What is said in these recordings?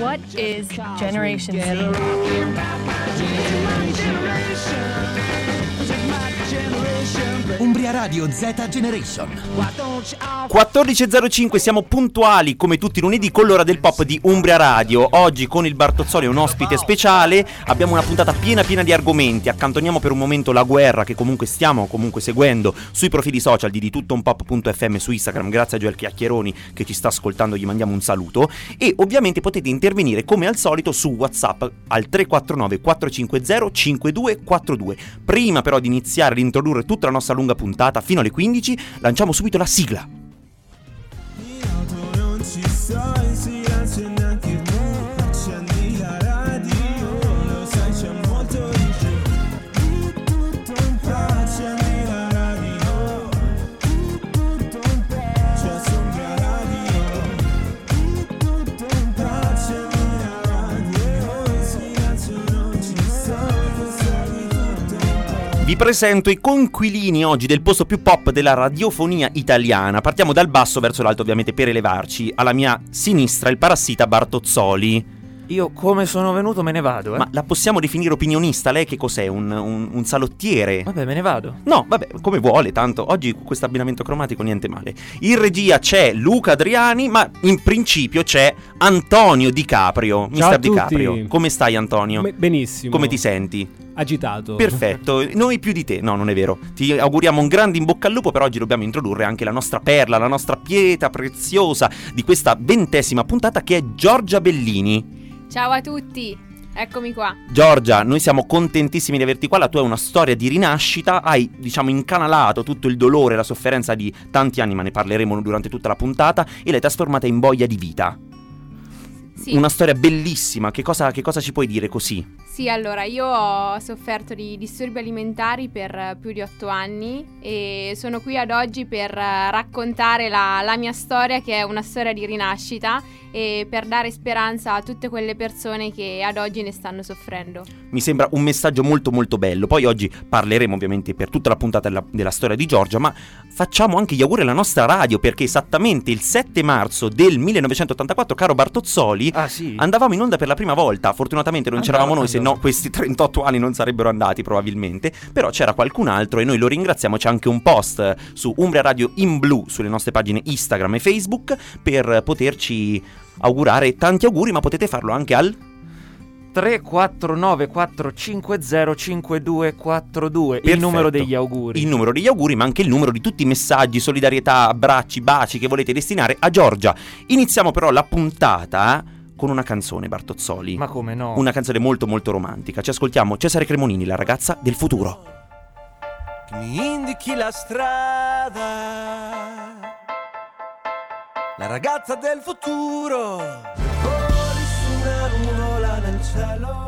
What is Generation Z? Umbria Radio Z Generation. 14.05 siamo puntuali come tutti i lunedì con l'ora del pop di Umbria Radio. Oggi con il Bartozzoli un ospite speciale, abbiamo una puntata piena piena di argomenti. Accantoniamo per un momento la guerra che comunque stiamo comunque seguendo sui profili social di di tutto un pop.fm su Instagram. Grazie a Joel Chiacchieroni che ci sta ascoltando, gli mandiamo un saluto e ovviamente potete intervenire come al solito su WhatsApp al 349 450 5242. Prima però di iniziare ad introdurre tutta la nostra lunga puntata fino alle 15, lanciamo subito la sigla. non ci sei, silenzio Vi presento i conquilini oggi del posto più pop della radiofonia italiana. Partiamo dal basso verso l'alto, ovviamente, per elevarci. Alla mia sinistra il parassita Bartozzoli. Io come sono venuto me ne vado, eh. Ma la possiamo definire opinionista? Lei che cos'è? Un, un- un salottiere? Vabbè, me ne vado. No, vabbè, come vuole, tanto oggi con questo abbinamento cromatico niente male. In regia c'è Luca Adriani, ma in principio c'è Antonio Di Caprio. Ciao Mister a Di. Caprio. Come stai Antonio? Be- benissimo. Come ti senti? Agitato. Perfetto, noi più di te. No, non è vero. Ti auguriamo un grande in bocca al lupo, però oggi dobbiamo introdurre anche la nostra perla, la nostra pietra preziosa di questa ventesima puntata che è Giorgia Bellini. Ciao a tutti, eccomi qua. Giorgia, noi siamo contentissimi di averti qua. La tua è una storia di rinascita. Hai, diciamo, incanalato tutto il dolore e la sofferenza di tanti anni, ma ne parleremo durante tutta la puntata. E l'hai trasformata in boia di vita. Sì, Una storia bellissima. Che cosa, che cosa ci puoi dire così? Sì, allora io ho sofferto di disturbi alimentari per eh, più di otto anni e sono qui ad oggi per eh, raccontare la, la mia storia che è una storia di rinascita e per dare speranza a tutte quelle persone che ad oggi ne stanno soffrendo. Mi sembra un messaggio molto molto bello. Poi oggi parleremo ovviamente per tutta la puntata della, della storia di Giorgia, ma facciamo anche gli auguri alla nostra radio perché esattamente il 7 marzo del 1984, caro Bartozzoli, Ah, sì. andavamo in onda per la prima volta. Fortunatamente non c'eravamo Andava- noi, se no questi 38 anni non sarebbero andati probabilmente. Però c'era qualcun altro e noi lo ringraziamo. C'è anche un post su Umbria Radio in blu sulle nostre pagine Instagram e Facebook per poterci augurare tanti auguri, ma potete farlo anche al 349 450 5242 il numero degli auguri. il numero degli auguri, ma anche il numero di tutti i messaggi, solidarietà, abbracci, baci che volete destinare a Giorgia. Iniziamo però la puntata con una canzone, Bartozzoli. Ma come no? Una canzone molto molto romantica. Ci ascoltiamo Cesare Cremonini, la ragazza del futuro. che mi indichi la strada. La ragazza del futuro. Voli su una nuvola nel cielo.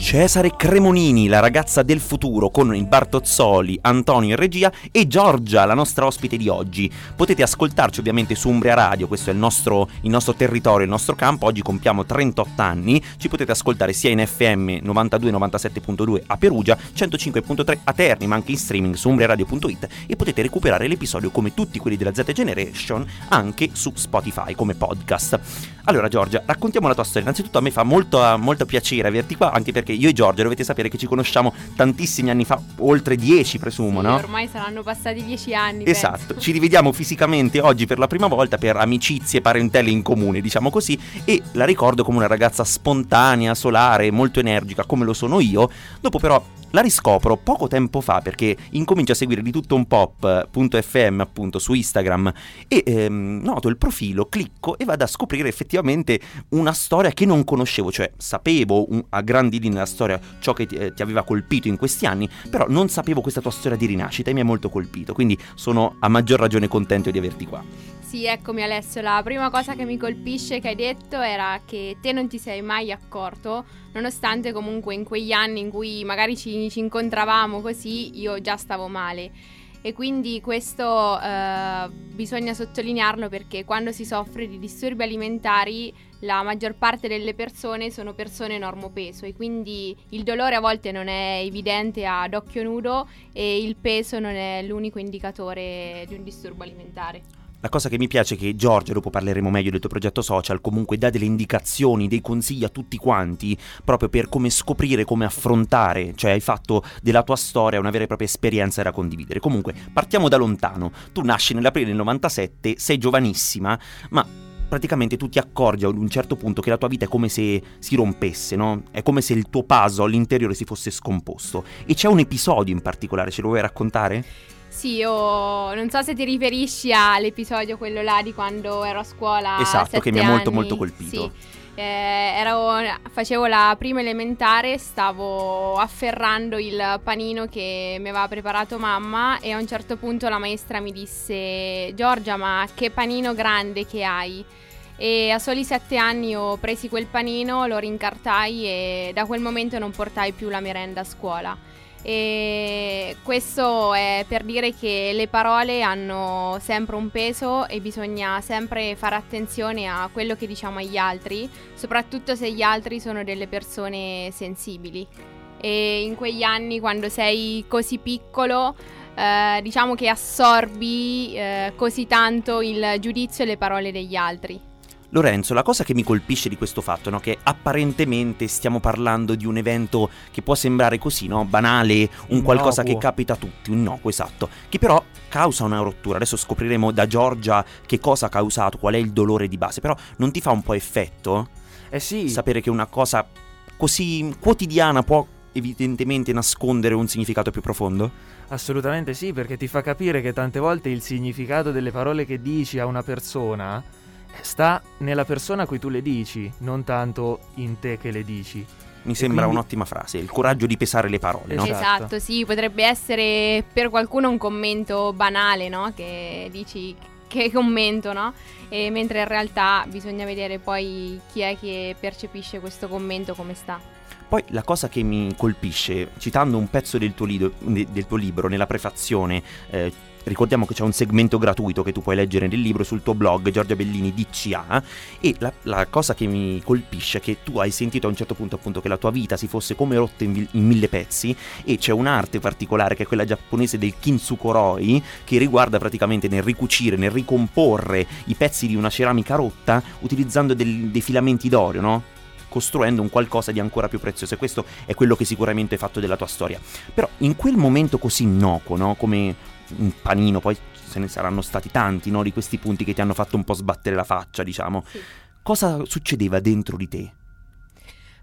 Cesare Cremonini, la ragazza del futuro, con il Bartozzoli, Antonio in regia e Giorgia, la nostra ospite di oggi. Potete ascoltarci ovviamente su Umbria Radio, questo è il nostro, il nostro territorio, il nostro campo. Oggi compiamo 38 anni. Ci potete ascoltare sia in FM 92 97.2 a Perugia, 105.3 a Terni, ma anche in streaming su umbriaradio.it e potete recuperare l'episodio come tutti quelli della Z Generation anche su Spotify come podcast. Allora Giorgia, raccontiamo la tua storia. Innanzitutto a me fa molto, molto piacere averti qua, anche perché io e Giorgia dovete sapere che ci conosciamo tantissimi anni fa, oltre 10 presumo, Sì, no? Ormai saranno passati dieci anni. Esatto, penso. ci rivediamo fisicamente oggi per la prima volta per amicizie, parentele in comune, diciamo così, e la ricordo come una ragazza spontanea, solare, molto energica, come lo sono io. Dopo però la riscopro poco tempo fa perché incomincio a seguire di tutto un pop.fm appunto su Instagram e ehm, noto il profilo, clicco e vado a scoprire effettivamente una storia che non conoscevo, cioè sapevo un- a grandi linee la storia, ciò che ti, eh, ti aveva colpito in questi anni, però non sapevo questa tua storia di rinascita e mi ha molto colpito, quindi sono a maggior ragione contento di averti qua. Sì, eccomi Alessio, la prima cosa che mi colpisce che hai detto era che te non ti sei mai accorto, nonostante comunque in quegli anni in cui magari ci, ci incontravamo così, io già stavo male. E quindi questo eh, bisogna sottolinearlo perché quando si soffre di disturbi alimentari la maggior parte delle persone sono persone normopeso e quindi il dolore a volte non è evidente ad occhio nudo e il peso non è l'unico indicatore di un disturbo alimentare. La cosa che mi piace è che Giorgia, dopo parleremo meglio del tuo progetto social, comunque dà delle indicazioni, dei consigli a tutti quanti, proprio per come scoprire, come affrontare, cioè hai fatto della tua storia una vera e propria esperienza da condividere. Comunque, partiamo da lontano. Tu nasci nell'aprile del 97, sei giovanissima, ma praticamente tu ti accorgi ad un certo punto che la tua vita è come se si rompesse, no? È come se il tuo puzzle all'interiore si fosse scomposto. E c'è un episodio in particolare, ce lo vuoi raccontare? Sì, io non so se ti riferisci all'episodio quello là di quando ero a scuola. a Esatto, che mi ha molto, anni. molto colpito. Sì. Eh, ero- facevo la prima elementare, stavo afferrando il panino che mi aveva preparato mamma e a un certo punto la maestra mi disse Giorgia ma che panino grande che hai e a soli sette anni ho presi quel panino, lo rincartai e da quel momento non portai più la merenda a scuola. E questo è per dire che le parole hanno sempre un peso e bisogna sempre fare attenzione a quello che diciamo agli altri, soprattutto se gli altri sono delle persone sensibili. E in quegli anni, quando sei così piccolo, eh, diciamo che assorbi eh, così tanto il giudizio e le parole degli altri. Lorenzo, la cosa che mi colpisce di questo fatto è no, che apparentemente stiamo parlando di un evento che può sembrare così, no? banale, un qualcosa che Innocuo. capita a tutti, un innocuo, esatto, che però causa una rottura. Adesso scopriremo da Giorgia che cosa ha causato, qual è il dolore di base, però non ti fa un po' effetto Eh sì, sapere che una cosa così quotidiana può evidentemente nascondere un significato più profondo? assolutamente sì, perché ti fa capire che tante volte il significato delle parole che dici a una persona sta nella persona a cui tu le dici, non tanto in te che le dici. Mi sembra quindi- un'ottima frase, il coraggio di pesare le parole, no? Esatto. Esatto, sì, potrebbe essere per qualcuno un commento banale, no? Che dici che commento, no? E mentre in realtà bisogna vedere poi chi è che percepisce questo commento come sta. Poi la cosa che mi colpisce, citando un pezzo del tuo, de- del tuo libro, nella prefazione, eh, ricordiamo che c'è un segmento gratuito che tu puoi leggere nel libro sul tuo blog Giorgia Bellini DCA e la, la cosa che mi colpisce è che tu hai sentito a un certo punto appunto che la tua vita si fosse come rotta in, in mille pezzi e c'è un'arte particolare che è quella giapponese del kintsukoroi che riguarda praticamente nel ricucire, nel ricomporre i pezzi di una ceramica rotta utilizzando del- dei filamenti d'oro, no? costruendo un qualcosa di ancora più prezioso e questo è quello che sicuramente hai fatto della tua storia. Però in quel momento così innocuo, no? come panino, poi se ne saranno stati tanti no? di questi punti che ti hanno fatto un po' sbattere la faccia, diciamo. Sì. Cosa succedeva dentro di te?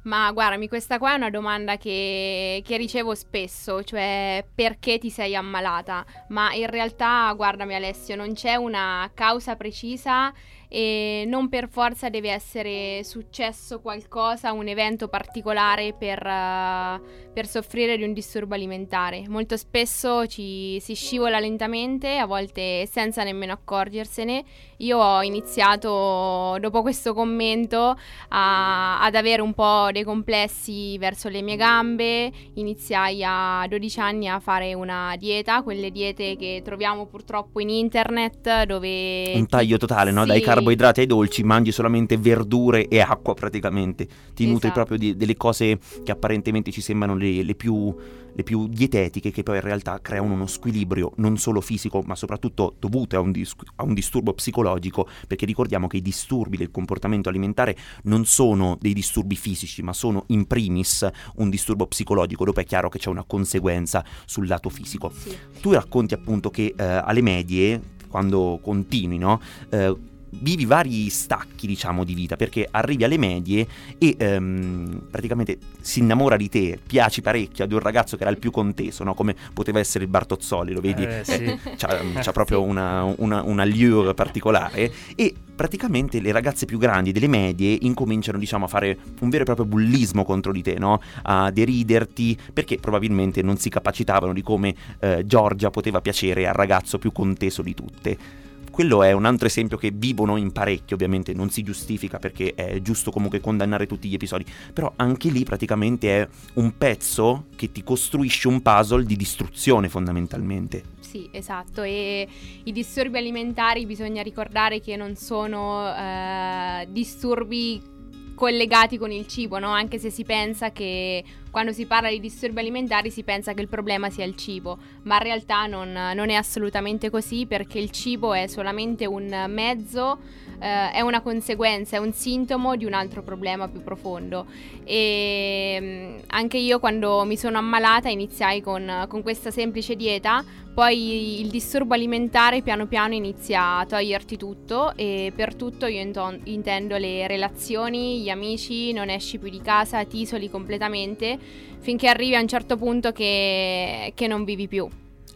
Ma guardami, questa qua è una domanda che, che ricevo spesso, cioè perché ti sei ammalata? Ma in realtà, guardami Alessio, non c'è una causa precisa e non per forza deve essere successo qualcosa, un evento particolare per, eh, per soffrire di un disturbo alimentare. Molto spesso ci si scivola lentamente, a volte senza nemmeno accorgersene. Io ho iniziato dopo questo commento a- ad avere un po' dei complessi verso le mie gambe. Iniziai a 12 anni a fare una dieta, quelle diete che troviamo purtroppo in internet dove... Un taglio totale, no? Dai Sì. Carboidrati ai dolci, mangi solamente verdure e acqua praticamente. Ti nutri Esatto. proprio di- delle cose che apparentemente ci sembrano le, le più, le più dietetiche, che poi in realtà creano uno squilibrio non solo fisico, ma soprattutto dovuto a un, dis- a un disturbo psicologico, perché ricordiamo che i disturbi del comportamento alimentare non sono dei disturbi fisici, ma sono in primis un disturbo psicologico, dopo è chiaro che c'è una conseguenza sul lato fisico. Sì. Tu racconti appunto che eh, alle medie, quando continui, no? Eh, vivi vari stacchi, diciamo, di vita, perché arrivi alle medie e ehm, praticamente si innamora di te, piaci parecchio ad un ragazzo che era il più conteso, no? Come poteva essere il Bartozzoli, lo vedi? Eh, sì. c'ha, c'ha proprio una, una, una allure particolare e praticamente le ragazze più grandi delle medie incominciano diciamo a fare un vero e proprio bullismo contro di te, no? A deriderti perché probabilmente non si capacitavano di come eh, Giorgia poteva piacere al ragazzo più conteso di tutte. Quello è un altro esempio che vivono in parecchio, ovviamente non si giustifica perché è giusto comunque condannare tutti gli episodi, però anche lì praticamente è un pezzo che ti costruisce un puzzle di distruzione fondamentalmente. Sì, esatto. E i disturbi alimentari bisogna ricordare che non sono eh, disturbi collegati con il cibo, no? Anche se si pensa che quando si parla di disturbi alimentari si pensa che il problema sia il cibo, ma in realtà non, non è assolutamente così perché il cibo è solamente un mezzo, eh, è una conseguenza, è un sintomo di un altro problema più profondo. E mm, anche io quando mi sono ammalata iniziai con, con questa semplice dieta, poi il disturbo alimentare piano piano inizia a toglierti tutto e per tutto io inton- intendo le relazioni, gli amici, non esci più di casa, ti isoli completamente finché arrivi a un certo punto che, che non vivi più.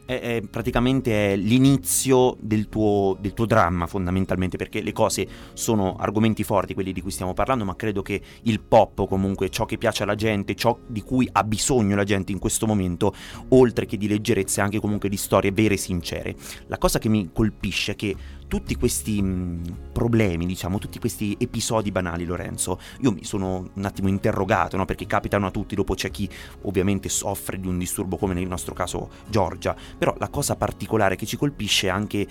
È, è praticamente è l'inizio del tuo, del tuo dramma fondamentalmente perché le cose sono argomenti forti quelli di cui stiamo parlando ma credo che il pop comunque ciò che piace alla gente ciò di cui ha bisogno la gente in questo momento oltre che di leggerezze anche comunque di storie vere e sincere la cosa che mi colpisce è che tutti questi mh, problemi, diciamo, tutti questi episodi banali, Lorenzo, io mi sono un attimo interrogato, no? Perché capitano a tutti, dopo c'è chi ovviamente soffre di un disturbo come nel nostro caso Giorgia, però la cosa particolare che ci colpisce è anche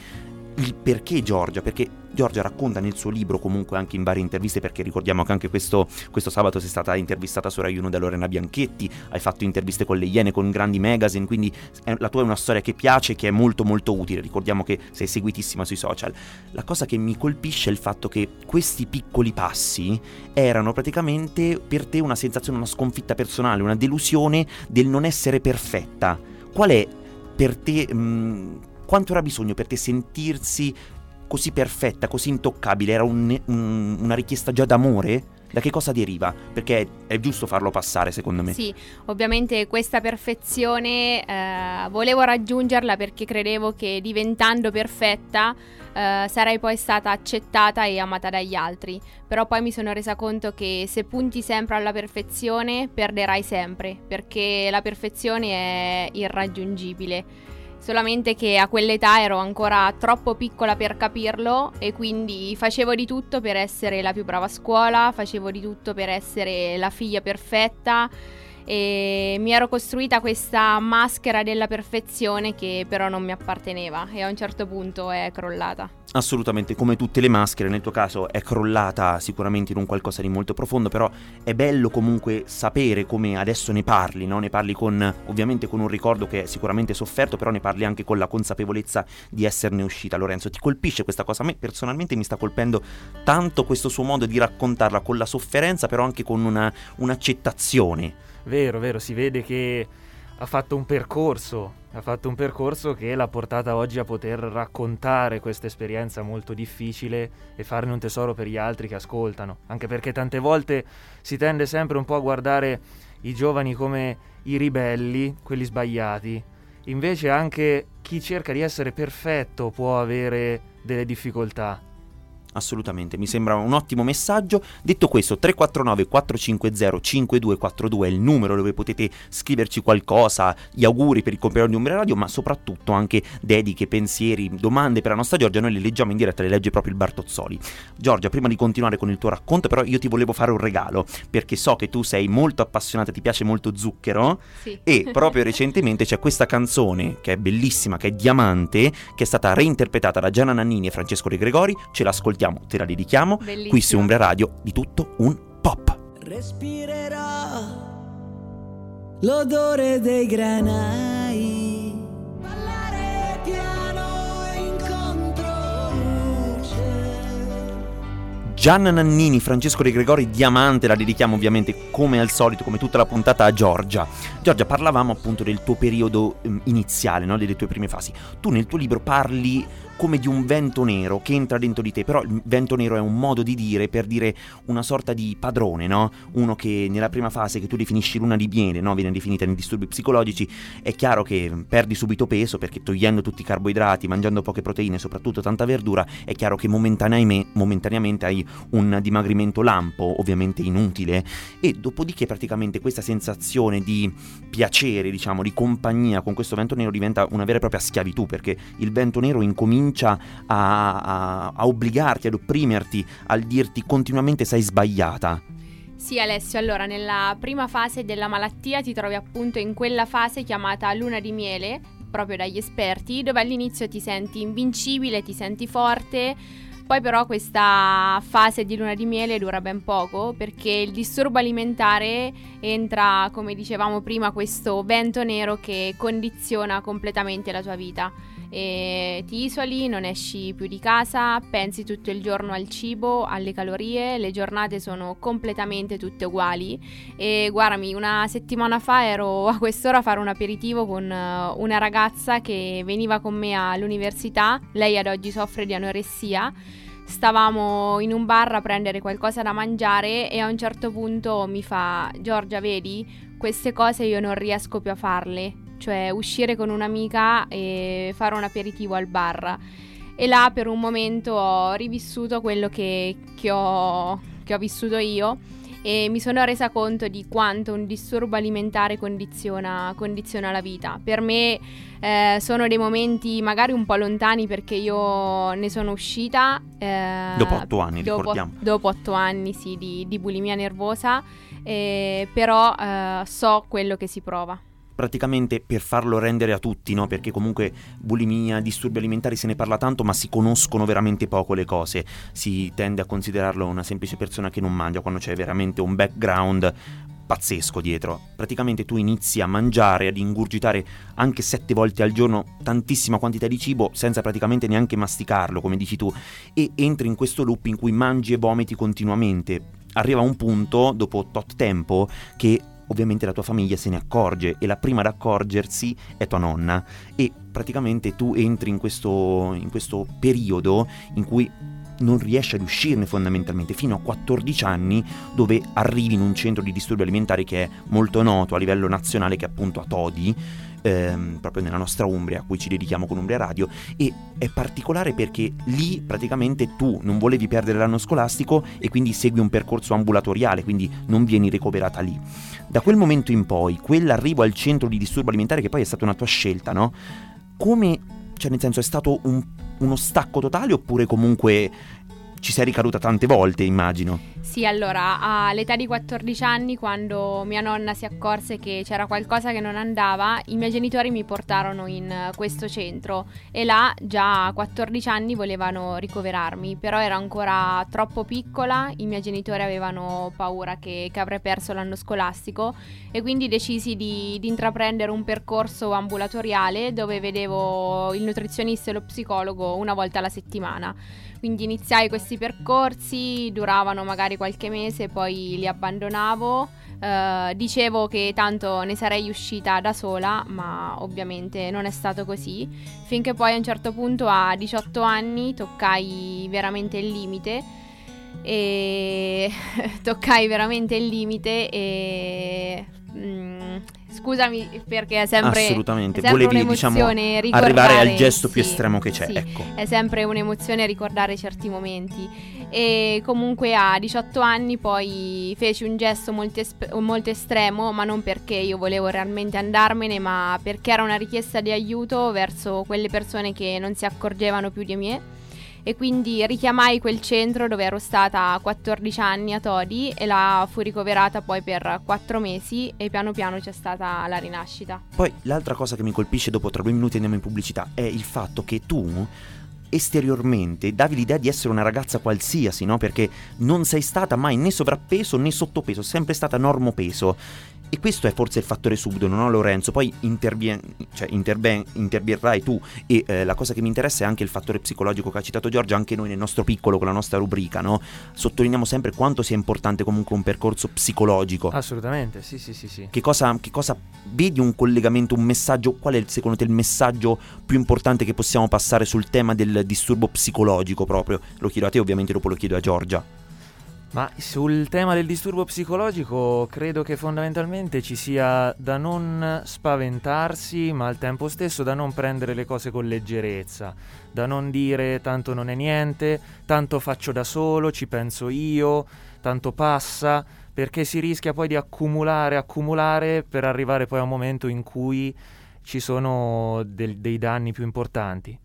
il perché Giorgia, perché Giorgia racconta nel suo libro, comunque anche in varie interviste, perché ricordiamo che anche questo, questo sabato sei stata intervistata su Rai 1 da Lorena Bianchetti, hai fatto interviste con le Iene, con grandi magazine, quindi la tua è una storia che piace, che è molto molto utile, ricordiamo che sei seguitissima sui social. La cosa che mi colpisce è il fatto che questi piccoli passi erano praticamente per te una sensazione, una sconfitta personale, una delusione del non essere perfetta. Qual è per te... mh, quanto era bisogno per te sentirsi così perfetta, così intoccabile? Era un- un- una richiesta già d'amore? Da che cosa deriva? Perché è, giusto farlo passare, secondo me. Sì, ovviamente questa perfezione eh, volevo raggiungerla perché credevo che diventando perfetta eh, sarei poi stata accettata e amata dagli altri. Però poi mi sono resa conto che se punti sempre alla perfezione perderai sempre, perché la perfezione è irraggiungibile. Solamente che a quell'età ero ancora troppo piccola per capirlo e quindi facevo di tutto per essere la più brava a scuola, facevo di tutto per essere la figlia perfetta e mi ero costruita questa maschera della perfezione che però non mi apparteneva e a un certo punto è crollata. Assolutamente, come tutte le maschere, nel tuo caso è crollata sicuramente in un qualcosa di molto profondo, però è bello comunque sapere come adesso ne parli, no? Ne parli con, ovviamente con un ricordo che è sicuramente sofferto, però ne parli anche con la consapevolezza di esserne uscita. Lorenzo, ti colpisce questa cosa? A me personalmente mi sta colpendo tanto questo suo modo di raccontarla con la sofferenza, però anche con una, un'accettazione. Vero, vero, si vede che ha fatto un percorso, ha fatto un percorso che l'ha portata oggi a poter raccontare questa esperienza molto difficile e farne un tesoro per gli altri che ascoltano, anche perché tante volte si tende sempre un po' a guardare i giovani come i ribelli, quelli sbagliati, invece anche chi cerca di essere perfetto può avere delle difficoltà. Assolutamente, mi sembra un ottimo messaggio. Detto questo, 349 450 5242 è il numero dove potete scriverci qualcosa, gli auguri per il compleanno di Umbria Radio, ma soprattutto anche dediche, pensieri, domande per la nostra Giorgia. Noi le leggiamo in diretta, le legge proprio il Bartozzoli. Giorgia, prima di continuare con il tuo racconto, però io ti volevo fare un regalo, perché so che tu sei molto appassionata, ti piace molto zucchero. Sì. E proprio recentemente c'è questa canzone che è bellissima, che è Diamante, che è stata reinterpretata da Gianna Nannini e Francesco De Gregori. Ce l'ascoltiamo, te la dedichiamo. Bellissima. Qui su Umbria Radio di tutto un pop. Respirerò l'odore dei granai. Ballare piano in controluce. Gianna Nannini, Francesco De Gregori, Diamante, la dedichiamo ovviamente come al solito, come tutta la puntata a Giorgia. Giorgia, parlavamo appunto del tuo periodo ehm, iniziale, no? delle tue prime fasi. Tu nel tuo libro parli come di un vento nero che entra dentro di te, però il vento nero è un modo di dire per dire una sorta di padrone, no? Uno che nella prima fase che tu definisci luna di miele, no? Viene definita nei disturbi psicologici, è chiaro che perdi subito peso perché togliendo tutti i carboidrati, mangiando poche proteine, soprattutto tanta verdura, è chiaro che momentaneame- momentaneamente hai un dimagrimento lampo, ovviamente inutile, e dopodiché praticamente questa sensazione di piacere, diciamo, di compagnia con questo vento nero diventa una vera e propria schiavitù, perché il vento nero incomincia a, a- a obbligarti, ad opprimerti, al dirti continuamente sei sbagliata. Sì Alessio, allora nella prima fase della malattia ti trovi appunto in quella fase chiamata luna di miele, proprio dagli esperti, dove all'inizio ti senti invincibile, ti senti forte, Poi però questa fase di luna di miele dura ben poco perché il disturbo alimentare entra, come dicevamo prima, questo vento nero che condiziona completamente la tua vita. E ti isoli, non esci più di casa, pensi tutto il giorno al cibo, alle calorie, le giornate sono completamente tutte uguali. E guardami, una settimana fa ero a quest'ora a fare un aperitivo con eh, una ragazza che veniva con me all'università, lei ad oggi soffre di anoressia. Stavamo in un bar a prendere qualcosa da mangiare e a un certo punto mi fa Giorgia, vedi, queste cose io non riesco più a farle, cioè uscire con un'amica e fare un aperitivo al bar. E là per un momento ho rivissuto quello che, che ho, che ho vissuto io e mi sono resa conto di quanto un disturbo alimentare condiziona, condiziona la vita. Per me eh, sono dei momenti magari un po' lontani perché io ne sono uscita. eh, Dopo otto anni, dopo, ricordiamo. Dopo otto anni, sì, di, di bulimia nervosa, eh, però eh, so quello che si prova. Praticamente per farlo rendere a tutti, no? Perché comunque bulimia, disturbi alimentari se ne parla tanto, ma si conoscono veramente poco le cose. Si tende a considerarlo una semplice persona che non mangia quando c'è veramente un background pazzesco dietro. Praticamente tu inizi a mangiare, ad ingurgitare anche sette volte al giorno tantissima quantità di cibo senza praticamente neanche masticarlo, come dici tu, e entri in questo loop in cui mangi e vomiti continuamente. Arriva un punto, dopo tot tempo, che ovviamente la tua famiglia se ne accorge e la prima ad accorgersi è tua nonna. E praticamente tu entri in questo, in questo periodo in cui non riesci ad uscirne fondamentalmente fino a 14 anni dove arrivi in un centro di disturbi alimentari che è molto noto a livello nazionale che è appunto a Todi ehm, proprio nella nostra Umbria a cui ci dedichiamo con Umbria Radio e è particolare perché lì praticamente tu non volevi perdere l'anno scolastico e quindi segui un percorso ambulatoriale quindi non vieni ricoverata lì da quel momento in poi quell'arrivo al centro di disturbo alimentare che poi è stata una tua scelta no? come cioè nel senso è stato un, uno stacco totale oppure comunque ci sei ricaduta tante volte immagino Sì, allora, all'età di 14 anni, quando mia nonna si accorse che c'era qualcosa che non andava, i miei genitori mi portarono in eh, questo centro e là già a 14 anni volevano ricoverarmi, però ero ancora troppo piccola, i miei genitori avevano paura che, che avrei perso l'anno scolastico e quindi decisi di, di intraprendere un percorso ambulatoriale dove vedevo il nutrizionista e lo psicologo una volta alla settimana. Quindi iniziai questi percorsi, duravano magari qualche mese, poi li abbandonavo. Eh, dicevo che tanto ne sarei uscita da sola, ma ovviamente non è stato così. Finché poi a un certo punto, a 18 anni, toccai veramente il limite. E toccai veramente il limite e. mm, scusami perché è sempre. assolutamente è sempre volevi diciamo arrivare al gesto più sì, estremo che c'è sì. ecco È sempre un'emozione ricordare certi momenti. E comunque a 18 anni poi feci un gesto molto, esp- molto estremo, ma non perché io volevo realmente andarmene, ma perché era una richiesta di aiuto verso quelle persone che non si accorgevano più di me. E quindi richiamai quel centro dove ero stata a 14 anni a Todi e la fui ricoverata poi per 4 mesi e piano piano c'è stata la rinascita. Poi l'altra cosa che mi colpisce dopo tra due minuti andiamo in pubblicità è il fatto che tu esteriormente davi l'idea di essere una ragazza qualsiasi, no? Perché non sei stata mai né sovrappeso né sottopeso, sempre stata normopeso. E questo è forse il fattore subdono, no Lorenzo? Poi intervien- cioè, interven- interverrai tu e eh, la cosa che mi interessa è anche il fattore psicologico che ha citato Giorgia, anche noi nel nostro piccolo con la nostra rubrica, no? Sottolineiamo sempre quanto sia importante comunque un percorso psicologico. Assolutamente, sì, sì, sì, sì. Che cosa, che cosa vedi un collegamento, un messaggio? Qual è secondo te il messaggio più importante che possiamo passare sul tema del disturbo psicologico proprio? Lo chiedo a te, ovviamente dopo lo chiedo a Giorgia. Ma sul tema del disturbo psicologico credo che fondamentalmente ci sia da non spaventarsi, ma al tempo stesso da non prendere le cose con leggerezza, da non dire tanto non è niente, tanto faccio da solo, ci penso io, tanto passa, perché si rischia poi di accumulare, accumulare per arrivare poi a un momento in cui ci sono del- dei danni più importanti.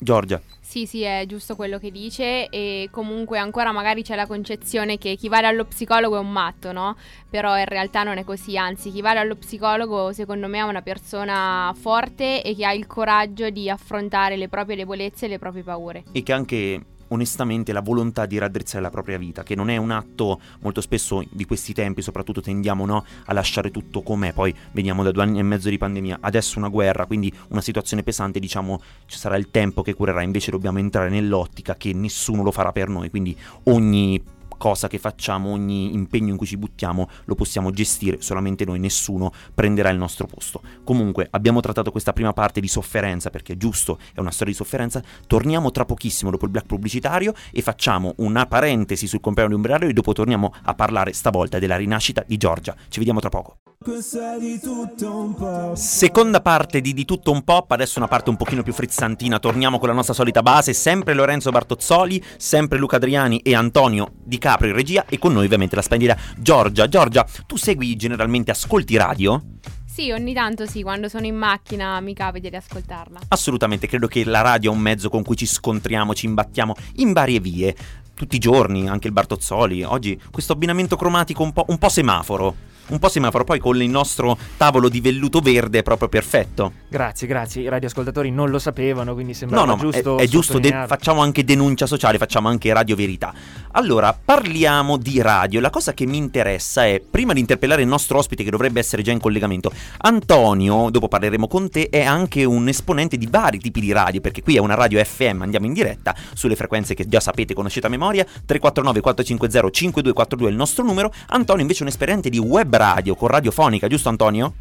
Giorgia, Sì, sì, è giusto quello che dice e comunque ancora magari c'è la concezione che chi va dallo psicologo è un matto, no? Però in realtà non è così, anzi chi va dallo psicologo secondo me è una persona forte e che ha il coraggio di affrontare le proprie debolezze e le proprie paure. e che anche onestamente la volontà di raddrizzare la propria vita, che non è un atto molto spesso di questi tempi, soprattutto tendiamo no, a lasciare tutto com'è, poi veniamo da due anni e mezzo di pandemia, adesso una guerra, quindi una situazione pesante, diciamo ci sarà il tempo che curerà, invece dobbiamo entrare nell'ottica che nessuno lo farà per noi, quindi ogni cosa che facciamo, ogni impegno in cui ci buttiamo lo possiamo gestire solamente noi, nessuno prenderà il nostro posto. Comunque abbiamo trattato questa prima parte di sofferenza perché è giusto, è una storia di sofferenza, torniamo tra pochissimo dopo il black pubblicitario e facciamo una parentesi sul compleanno di Umbrario e dopo torniamo a parlare stavolta della rinascita di Giorgia. Ci vediamo tra poco. Seconda parte di Di tutto un pop, adesso una parte un pochino più frizzantina, torniamo con la nostra solita base, sempre Lorenzo Bartozzoli, sempre Luca Adriani e Antonio Di Caprio in regia e con noi ovviamente la splendida Giorgia. Giorgia, tu segui generalmente, ascolti radio? Sì, ogni tanto sì, quando sono in macchina mi capita di ascoltarla. Assolutamente, credo che la radio è un mezzo con cui ci scontriamo, ci imbattiamo in varie vie. Tutti i giorni, anche il Bartozzoli, oggi questo abbinamento cromatico un po', un po' semaforo. Un po' semaforo, poi con il nostro tavolo di velluto verde è proprio perfetto. Grazie, grazie. I radioascoltatori non lo sapevano, quindi No, sembrava no, ma giusto. è, è giusto, de- facciamo anche denuncia sociale, facciamo anche radio verità. Allora, parliamo di radio. La cosa che mi interessa è, prima di interpellare il nostro ospite che dovrebbe essere già in collegamento, Antonio, dopo parleremo con te, è anche un esponente di vari tipi di radio, perché qui è una radio FM, andiamo in diretta sulle frequenze che già sapete, conoscete a memoria, 349 450 5242 è il nostro numero. Antonio invece è un esperente di web radio, con radiofonica, giusto Antonio?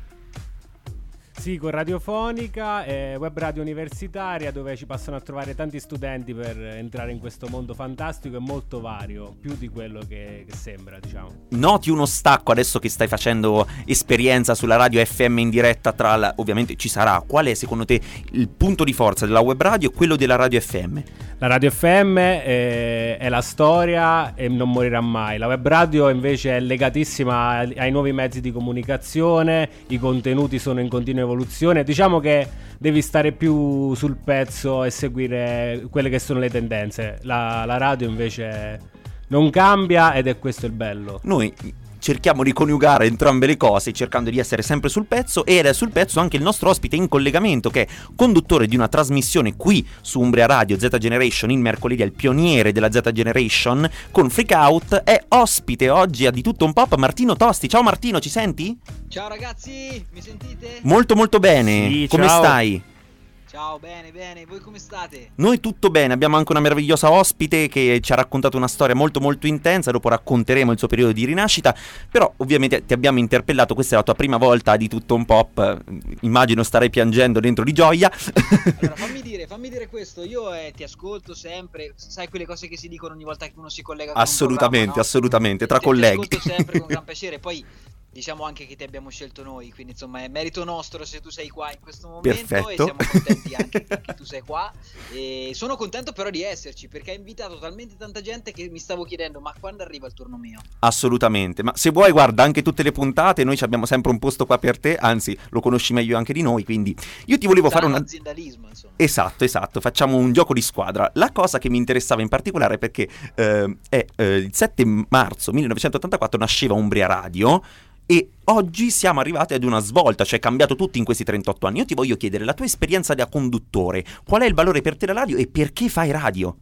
Sì, con radiofonica e web radio universitaria dove ci passano a trovare tanti studenti per entrare in questo mondo fantastico e molto vario, più di quello che, che sembra, diciamo. Noti uno stacco adesso che stai facendo esperienza sulla radio FM in diretta tra la, ovviamente ci sarà. Qual è secondo te il punto di forza della web radio e quello della radio FM? La radio FM è, è la storia e non morirà mai. La web radio invece è legatissima ai, ai nuovi mezzi di comunicazione, i contenuti sono in continua evoluzione. Diciamo che devi stare più sul pezzo e seguire quelle che sono le tendenze. La, la radio invece non cambia ed è questo il bello. Noi cerchiamo di coniugare entrambe le cose cercando di essere sempre sul pezzo ed è sul pezzo anche il nostro ospite in collegamento che è conduttore di una trasmissione qui su Umbria Radio Z Generation il mercoledì è il pioniere della Z Generation con Freak Out è ospite oggi a di tutto un pop Martino Tosti ciao Martino ci senti? Ciao ragazzi, mi sentite? Molto molto bene Sì, come ciao. stai? Ciao, bene, bene, voi come state? Noi tutto bene, abbiamo anche una meravigliosa ospite che ci ha raccontato una storia molto molto intensa, dopo racconteremo il suo periodo di rinascita, però ovviamente ti abbiamo interpellato, questa è la tua prima volta di tutto un pop, immagino starai piangendo dentro di gioia. Allora, fammi dire, fammi dire questo, io eh, ti ascolto sempre, sai quelle cose che si dicono ogni volta che uno si collega con assolutamente, no? assolutamente, tra Ti- colleghi. Ti ascolto sempre con gran piacere, poi diciamo anche che ti abbiamo scelto noi, quindi insomma è merito nostro se tu sei qua in questo momento Perfetto. e siamo contenti anche che tu sei qua. E sono contento però di esserci perché hai invitato talmente tanta gente che mi stavo chiedendo ma quando arriva il turno mio? Assolutamente, ma se vuoi guarda anche tutte le puntate, noi abbiamo sempre un posto qua per te, anzi lo conosci meglio anche di noi, quindi io ti volevo fare Sano una... aziendalismo insomma. Esatto, esatto, facciamo un gioco di squadra. La cosa che mi interessava in particolare è perché eh, è eh, il 7 marzo 1984 nasceva Umbria Radio e oggi siamo arrivati ad una svolta, cioè è cambiato tutto in questi 38 anni. Io ti voglio chiedere la tua esperienza da conduttore, qual è il valore per te della radio e perché fai radio?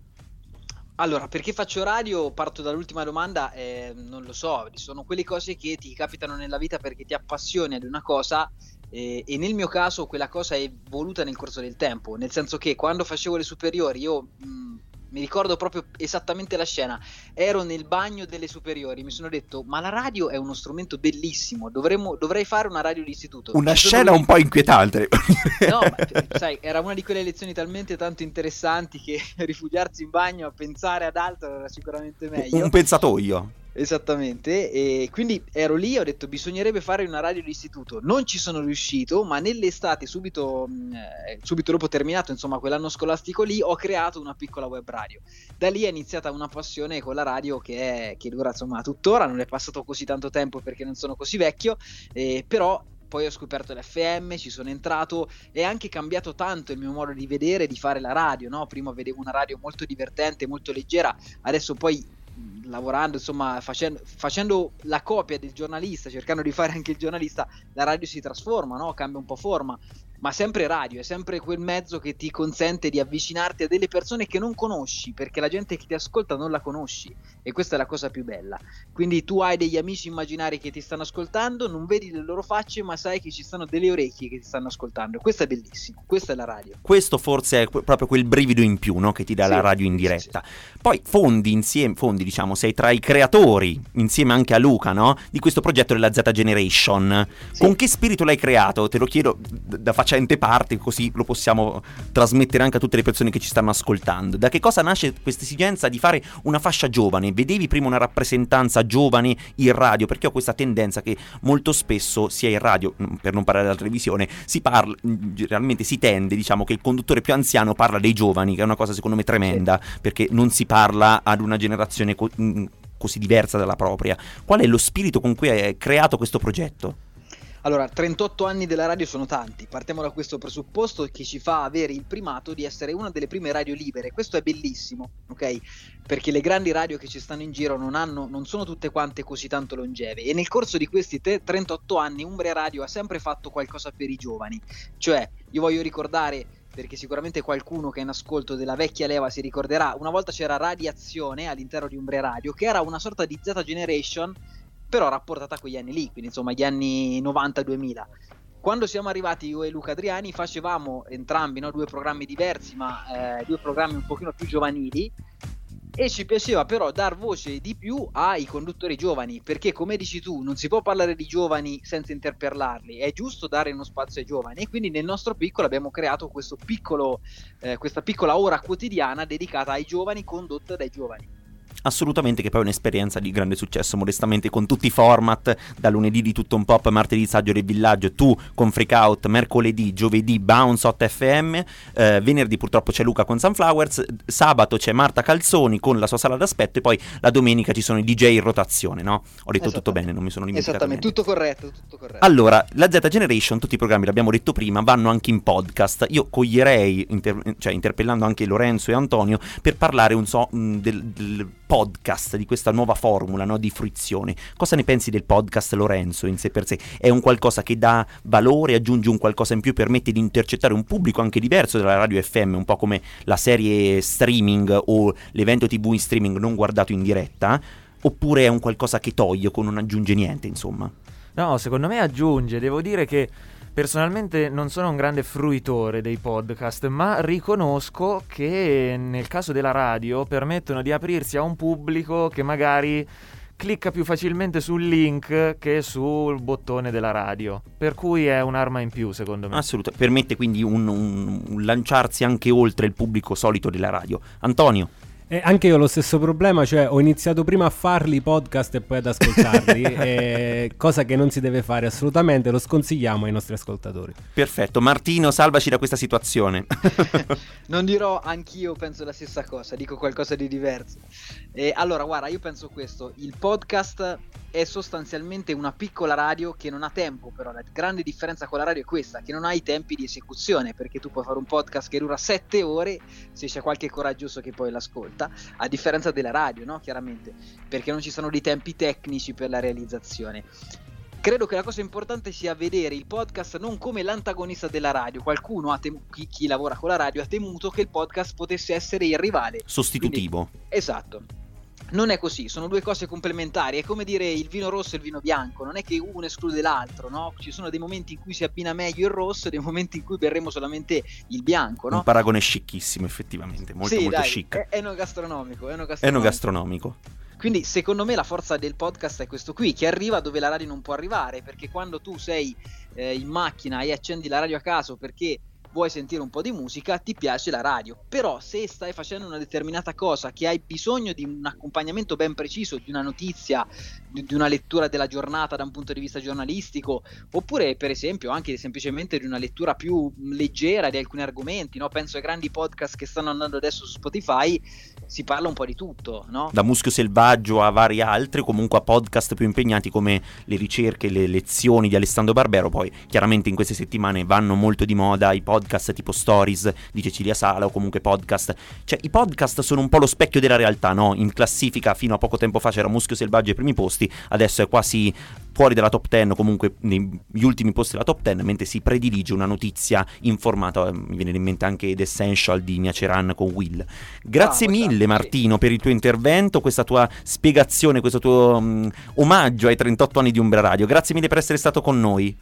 Allora, perché faccio radio? Parto dall'ultima domanda, eh, non lo so, sono quelle cose che ti capitano nella vita perché ti appassioni ad una cosa eh, e nel mio caso quella cosa è evoluta nel corso del tempo, nel senso che quando facevo le superiori io mh, mi ricordo proprio esattamente la scena, ero nel bagno delle superiori, mi sono detto ma la radio è uno strumento bellissimo, dovremmo, dovrei fare una radio di istituto. Una Mi scena un po' inquietante. No, ma sai, era una di quelle lezioni talmente tanto interessanti che rifugiarsi in bagno a pensare ad altro era sicuramente meglio. un pensatoio. Esattamente, e quindi ero lì e ho detto bisognerebbe fare una radio di istituto. Non ci sono riuscito, ma nell'estate, subito, mh, eh, subito dopo terminato, insomma, quell'anno scolastico lì, ho creato una piccola web radio. Da lì è iniziata una passione con la radio che, è, che dura, insomma, tuttora. Non è passato così tanto tempo perché non sono così vecchio, eh, però poi ho scoperto l'FM, ci sono entrato e ha anche cambiato tanto il mio modo di vedere e di fare la radio, no? Prima vedevo una radio molto divertente, molto leggera, adesso poi lavorando, insomma, facendo, facendo la copia del giornalista, cercando di fare anche il giornalista, la radio si trasforma, no? Cambia un po' forma. Ma sempre radio, è sempre quel mezzo che ti consente di avvicinarti a delle persone che non conosci, perché la gente che ti ascolta non la conosci e questa è la cosa più bella. Quindi tu hai degli amici immaginari che ti stanno ascoltando, non vedi le loro facce, ma sai che ci stanno delle orecchie che ti stanno ascoltando. Questo è bellissimo, questa è la radio. Questo forse è proprio quel brivido in più no? che ti dà Sì, la radio in sì, diretta. Poi fondi insieme, fondi diciamo, sei tra i creatori, insieme anche a Luca, no? di questo progetto della Z Generation. Sì. Con che spirito l'hai creato? Te lo chiedo da facente parte, così lo possiamo trasmettere anche a tutte le persone che ci stanno ascoltando. Da che cosa nasce questa esigenza di fare una fascia giovane? Vedevi prima una rappresentanza giovane in radio? Perché ho questa tendenza che molto spesso, sia in radio, mm, per non parlare della televisione, si parla, mm, realmente si tende, diciamo, che il conduttore più anziano parla dei giovani, che è una cosa secondo me tremenda, perché non si parla ad una generazione co- mm, così diversa dalla propria. Qual è lo spirito con cui hai creato questo progetto? Allora, 38 anni della radio sono tanti, partiamo da questo presupposto che ci fa avere il primato di essere una delle prime radio libere, questo è bellissimo, ok? Perché le grandi radio che ci stanno in giro non, hanno, non sono tutte quante così tanto longeve. E nel corso di questi te- 38 anni Umbria Radio ha sempre fatto qualcosa per i giovani, cioè io voglio ricordare perché sicuramente qualcuno che è in ascolto della vecchia leva si ricorderà, una volta c'era Radiazione all'interno di Umbria Radio, che era una sorta di Z Generation, però rapportata a quegli anni lì, quindi insomma gli anni 90-2000. Quando siamo arrivati io e Luca Adriani facevamo entrambi no, due programmi diversi, ma eh, due programmi un pochino più giovanili, e ci piaceva però dar voce di più ai conduttori giovani, perché come dici tu, non si può parlare di giovani senza interpellarli, è giusto dare uno spazio ai giovani e quindi nel nostro piccolo abbiamo creato piccolo, eh, questa piccola ora quotidiana dedicata ai giovani, condotta dai giovani. Assolutamente, che poi è un'esperienza di grande successo, modestamente, con tutti i format, da lunedì di tutto un pop, martedì Saggio del Villaggio, tu con Freak Out, mercoledì, giovedì Bounce 8 FM, eh, venerdì purtroppo c'è Luca con Sunflowers, sabato c'è Marta Calzoni con la sua sala d'aspetto e poi la domenica ci sono i DJ in rotazione, no? Ho detto tutto bene, non mi sono dimenticato Esattamente, tutto corretto, tutto corretto. Allora, la Z Generation, tutti i programmi, l'abbiamo detto prima, vanno anche in podcast. Io coglierei, inter- cioè interpellando anche Lorenzo e Antonio, per parlare un so, del, del podcast, di questa nuova formula no, di fruizione. Cosa ne pensi del podcast, Lorenzo, in sé per sé? È un qualcosa che dà valore, aggiunge un qualcosa in più, permette di intercettare un pubblico anche diverso dalla radio FM, un po' come la serie streaming o l'evento TV in streaming non guardato in diretta? Oppure è un qualcosa che toglie, con non aggiunge niente, insomma? No, secondo me aggiunge, devo dire che personalmente non sono un grande fruitore dei podcast, ma riconosco che nel caso della radio permettono di aprirsi a un pubblico che magari clicca più facilmente sul link che sul bottone della radio, per cui è un'arma in più secondo me. Assolutamente, permette quindi un, un- un lanciarsi anche oltre il pubblico solito della radio. Antonio, Eh, anche io ho lo stesso problema, cioè ho iniziato prima a farli i podcast e poi ad ascoltarli, eh, cosa che non si deve fare assolutamente, lo sconsigliamo ai nostri ascoltatori. perfetto. Martino, salvaci da questa situazione. Non dirò anch'io penso la stessa cosa, dico qualcosa di diverso. Eh, allora, guarda, io penso questo, il podcast è sostanzialmente una piccola radio che non ha tempo, però la grande differenza con la radio è questa, che non ha i tempi di esecuzione, perché tu puoi fare un podcast che dura 7 ore se c'è qualche coraggioso che poi l'ascolta, a differenza della radio, no? Chiaramente, perché non ci sono dei tempi tecnici per la realizzazione. Credo che la cosa importante sia vedere il podcast non come l'antagonista della radio. Qualcuno, tem- chi, chi lavora con la radio, ha temuto che il podcast potesse essere il rivale. Sostitutivo. Esatto. Non è così, sono due cose complementari. È come dire il vino rosso e il vino bianco, non è che uno esclude l'altro, no? Ci sono dei momenti in cui si abbina meglio il rosso e dei momenti in cui berremo solamente il bianco, no? Un paragone scicchissimo, effettivamente. Molto, sì, molto dai, chic. È, enogastronomico, enogastronomico. Enogastronomico. Quindi secondo me la forza del podcast è questo qui, che arriva dove la radio non può arrivare, perché quando tu sei eh, in macchina e accendi la radio a caso perché vuoi sentire un po' di musica, ti piace la radio. Però se stai facendo una determinata cosa che hai bisogno di un accompagnamento ben preciso, di una notizia, di una lettura della giornata da un punto di vista giornalistico, oppure per esempio anche semplicemente di una lettura più leggera di alcuni argomenti, no? penso ai grandi podcast che stanno andando adesso su Spotify, si parla un po' di tutto, no? Da Muschio Selvaggio a vari altri, comunque a podcast più impegnati come le ricerche, le lezioni di Alessandro Barbero. Poi, chiaramente, in queste settimane vanno molto di moda i podcast tipo Stories di Cecilia Sala o comunque podcast. Cioè, i podcast sono un po' lo specchio della realtà, no? In classifica fino a poco tempo fa c'era Muschio Selvaggio ai primi posti, adesso è quasi fuori dalla top 10 o comunque negli ultimi posti della top 10, mentre si predilige una notizia informata, eh, mi viene in mente anche The Essential di Niaceran con Will. Grazie Bravo, mille Martino per il tuo intervento, questa tua spiegazione, questo tuo mm, omaggio ai 38 anni di Umbra Radio. Grazie mille per essere stato con noi.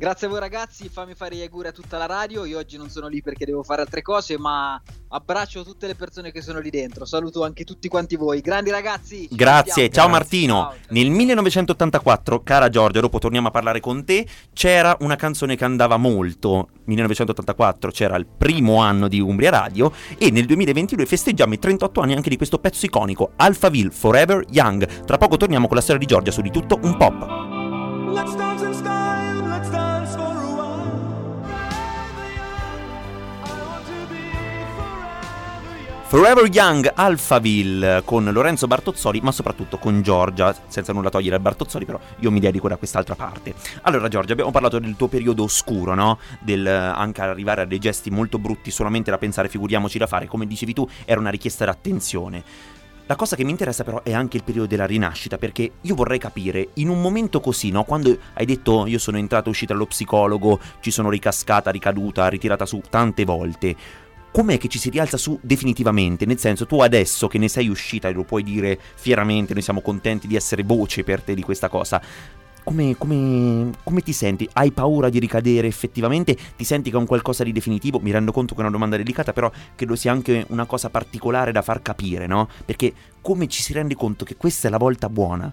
Grazie a voi ragazzi, fammi fare gli auguri a tutta la radio. Io oggi non sono lì perché devo fare altre cose, ma abbraccio tutte le persone che sono lì dentro. Saluto anche tutti quanti voi. Grandi ragazzi. Grazie, ciao Grazie. Martino. Ciao. Nel 1984, cara Giorgia, dopo torniamo a parlare con te, c'era una canzone che andava molto. 1984 c'era il primo anno di Umbria Radio e nel 2022 festeggiamo i 38 anni anche di questo pezzo iconico, Alphaville Forever Young. Tra poco torniamo con la storia di Giorgia su di tutto un pop. Let's dance forever young. Alphaville con Lorenzo Bartozzoli, ma soprattutto con Giorgia, senza nulla togliere a Bartozzoli, però io mi dedico da quest'altra parte. Allora Giorgia, abbiamo parlato del tuo periodo oscuro, no? Del eh, anche arrivare a dei gesti molto brutti solamente da pensare, figuriamoci da fare, come dicevi tu, era una richiesta d'attenzione. La cosa che mi interessa però è anche il periodo della rinascita, perché io vorrei capire, in un momento così, no? Quando hai detto io sono entrata e uscita allo psicologo, ci sono ricascata, ricaduta, ritirata su tante volte, com'è che ci si rialza su definitivamente? Nel senso, tu adesso che ne sei uscita e lo puoi dire fieramente, noi siamo contenti di essere voce per te di questa cosa. Come, come- come ti senti? Hai paura di ricadere effettivamente? Ti senti che è un qualcosa di definitivo? Mi rendo conto che è una domanda delicata, però credo sia anche una cosa particolare da far capire, no? Perché come ci si rende conto che questa è la volta buona?